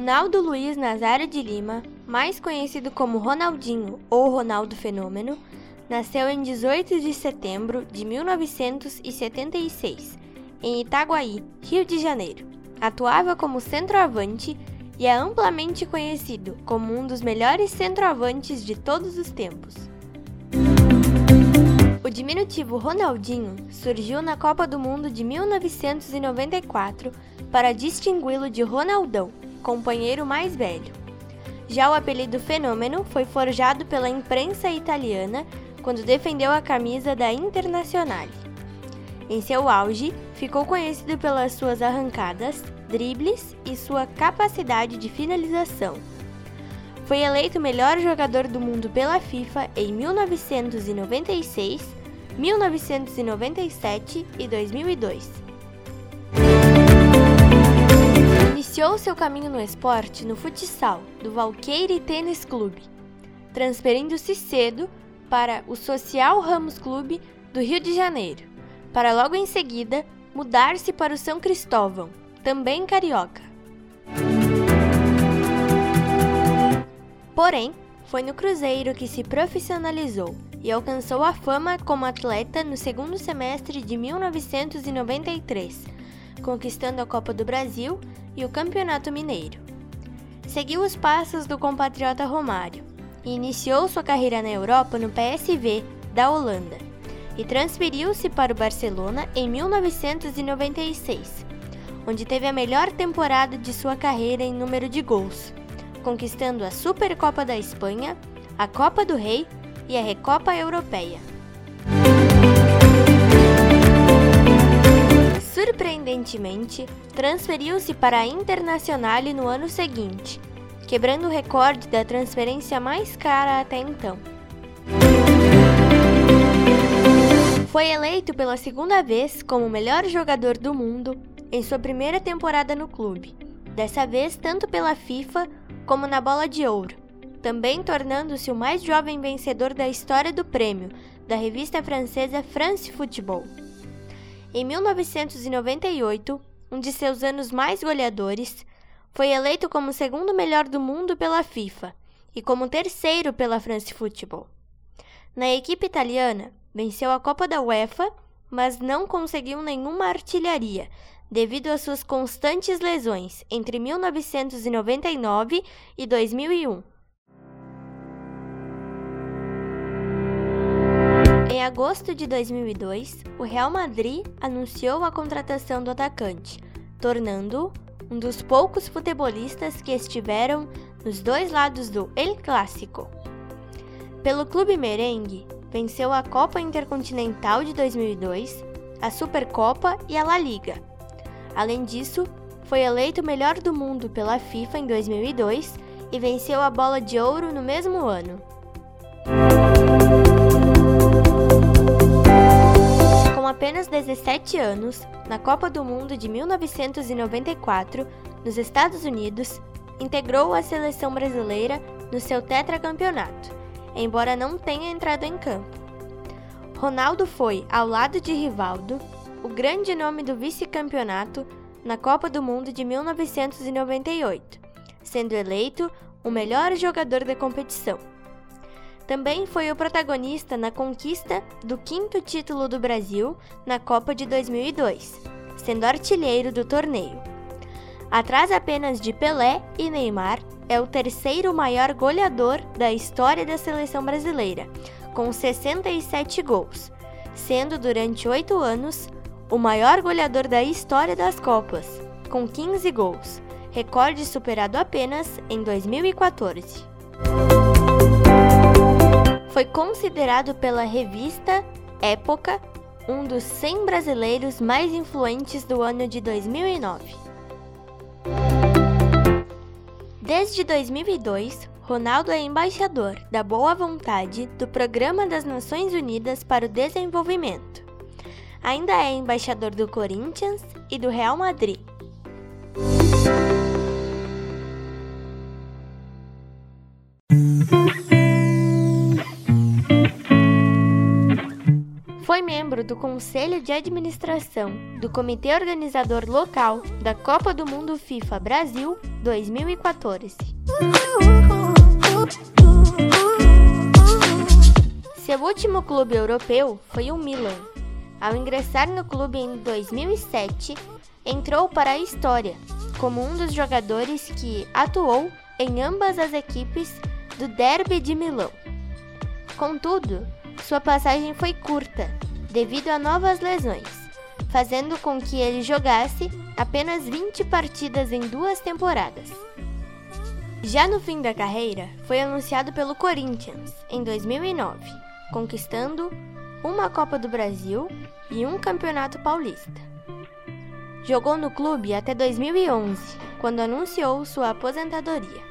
Ronaldo Luiz Nazário de Lima, mais conhecido como Ronaldinho ou Ronaldo Fenômeno, nasceu em 18 de setembro de 1976, em Itaguaí, Rio de Janeiro. Atuava como centroavante e é amplamente conhecido como um dos melhores centroavantes de todos os tempos. O diminutivo Ronaldinho surgiu na Copa do Mundo de 1994 para distingui-lo de Ronaldão, companheiro mais velho. Já o apelido Fenômeno foi forjado pela imprensa italiana quando defendeu a camisa da Internazionale. Em seu auge, ficou conhecido pelas suas arrancadas, dribles e sua capacidade de finalização. Foi eleito melhor jogador do mundo pela FIFA em 1996, 1997 e 2002. Iniciou seu caminho no esporte no futsal do Valqueire Tênis Clube, transferindo-se cedo para o Social Ramos Clube do Rio de Janeiro, para logo em seguida mudar-se para o São Cristóvão, também carioca. Porém, foi no Cruzeiro que se profissionalizou e alcançou a fama como atleta no segundo semestre de 1993, conquistando a Copa do Brasil e o Campeonato Mineiro. Seguiu os passos do compatriota Romário e iniciou sua carreira na Europa no PSV da Holanda e transferiu-se para o Barcelona em 1996, onde teve a melhor temporada de sua carreira em número de gols, conquistando a Supercopa da Espanha, a Copa do Rei e a Recopa Europeia. Surpreendentemente, transferiu-se para a Internazionale no ano seguinte, quebrando o recorde da transferência mais cara até então. Foi eleito pela segunda vez como melhor jogador do mundo em sua primeira temporada no clube, dessa vez tanto pela FIFA como na Bola de Ouro, também tornando-se o mais jovem vencedor da história do prêmio da revista francesa France Football. Em 1998, um de seus anos mais goleadores, foi eleito como segundo melhor do mundo pela FIFA e como terceiro pela France Football. Na equipe italiana, venceu a Copa da UEFA, mas não conseguiu nenhuma artilharia, devido às suas constantes lesões entre 1999 e 2001. Agosto de 2002, o Real Madrid anunciou a contratação do atacante, tornando-o um dos poucos futebolistas que estiveram nos dois lados do El Clássico. Pelo clube merengue, venceu a Copa Intercontinental de 2002, a Supercopa e a La Liga. Além disso, foi eleito melhor do mundo pela FIFA em 2002 e venceu a Bola de Ouro no mesmo ano. Apenas 17 anos, na Copa do Mundo de 1994, nos Estados Unidos, integrou a seleção brasileira no seu tetracampeonato, embora não tenha entrado em campo. Ronaldo foi, ao lado de Rivaldo, o grande nome do vice-campeonato na Copa do Mundo de 1998, sendo eleito o melhor jogador da competição. Também foi o protagonista na conquista do quinto título do Brasil na Copa de 2002, sendo artilheiro do torneio. Atrás apenas de Pelé e Neymar, é o terceiro maior goleador da história da seleção brasileira, com 67 gols, sendo durante oito anos o maior goleador da história das Copas, com 15 gols, recorde superado apenas em 2014 foi considerado pela revista Época um dos 100 brasileiros mais influentes do ano de 2009. Desde 2002, Ronaldo é embaixador da boa vontade do Programa das Nações Unidas para o Desenvolvimento. Ainda é embaixador do Corinthians e do Real Madrid. Membro do Conselho de Administração do Comitê Organizador Local da Copa do Mundo FIFA Brasil 2014. Seu último clube europeu foi o Milan. Ao ingressar no clube em 2007, entrou para a história como um dos jogadores que atuou em ambas as equipes do Derby de Milão. Contudo, sua passagem foi curta devido a novas lesões, fazendo com que ele jogasse apenas 20 partidas em duas temporadas. Já no fim da carreira, foi anunciado pelo Corinthians em 2009, conquistando uma Copa do Brasil e um Campeonato Paulista. Jogou no clube até 2011, quando anunciou sua aposentadoria.